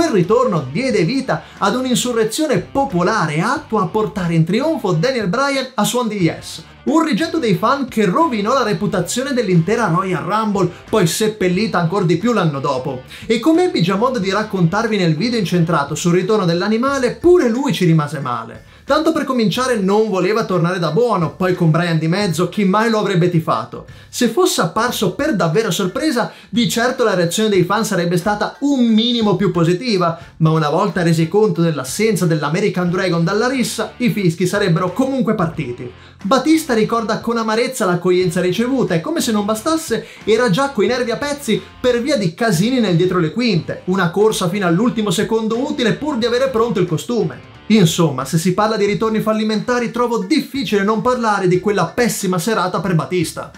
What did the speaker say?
Quel ritorno diede vita ad un'insurrezione popolare attua a portare in trionfo Daniel Bryan a suon di Yes. Un rigetto dei fan che rovinò la reputazione dell'intera Royal Rumble, poi seppellita ancora di più l'anno dopo. E come ebbi già modo di raccontarvi nel video incentrato sul ritorno dell'animale, pure lui ci rimase male. Tanto per cominciare non voleva tornare da buono, poi con Brian di mezzo chi mai lo avrebbe tifato. Se fosse apparso per davvero sorpresa, di certo la reazione dei fan sarebbe stata un minimo più positiva, ma una volta resi conto dell'assenza dell'American Dragon dalla rissa, i fischi sarebbero comunque partiti. Batista ricorda con amarezza l'accoglienza ricevuta e come se non bastasse era già coi nervi a pezzi per via di casini nel dietro le quinte, una corsa fino all'ultimo secondo utile pur di avere pronto il costume. Insomma, se si parla di ritorni fallimentari trovo difficile non parlare di quella pessima serata per Batista.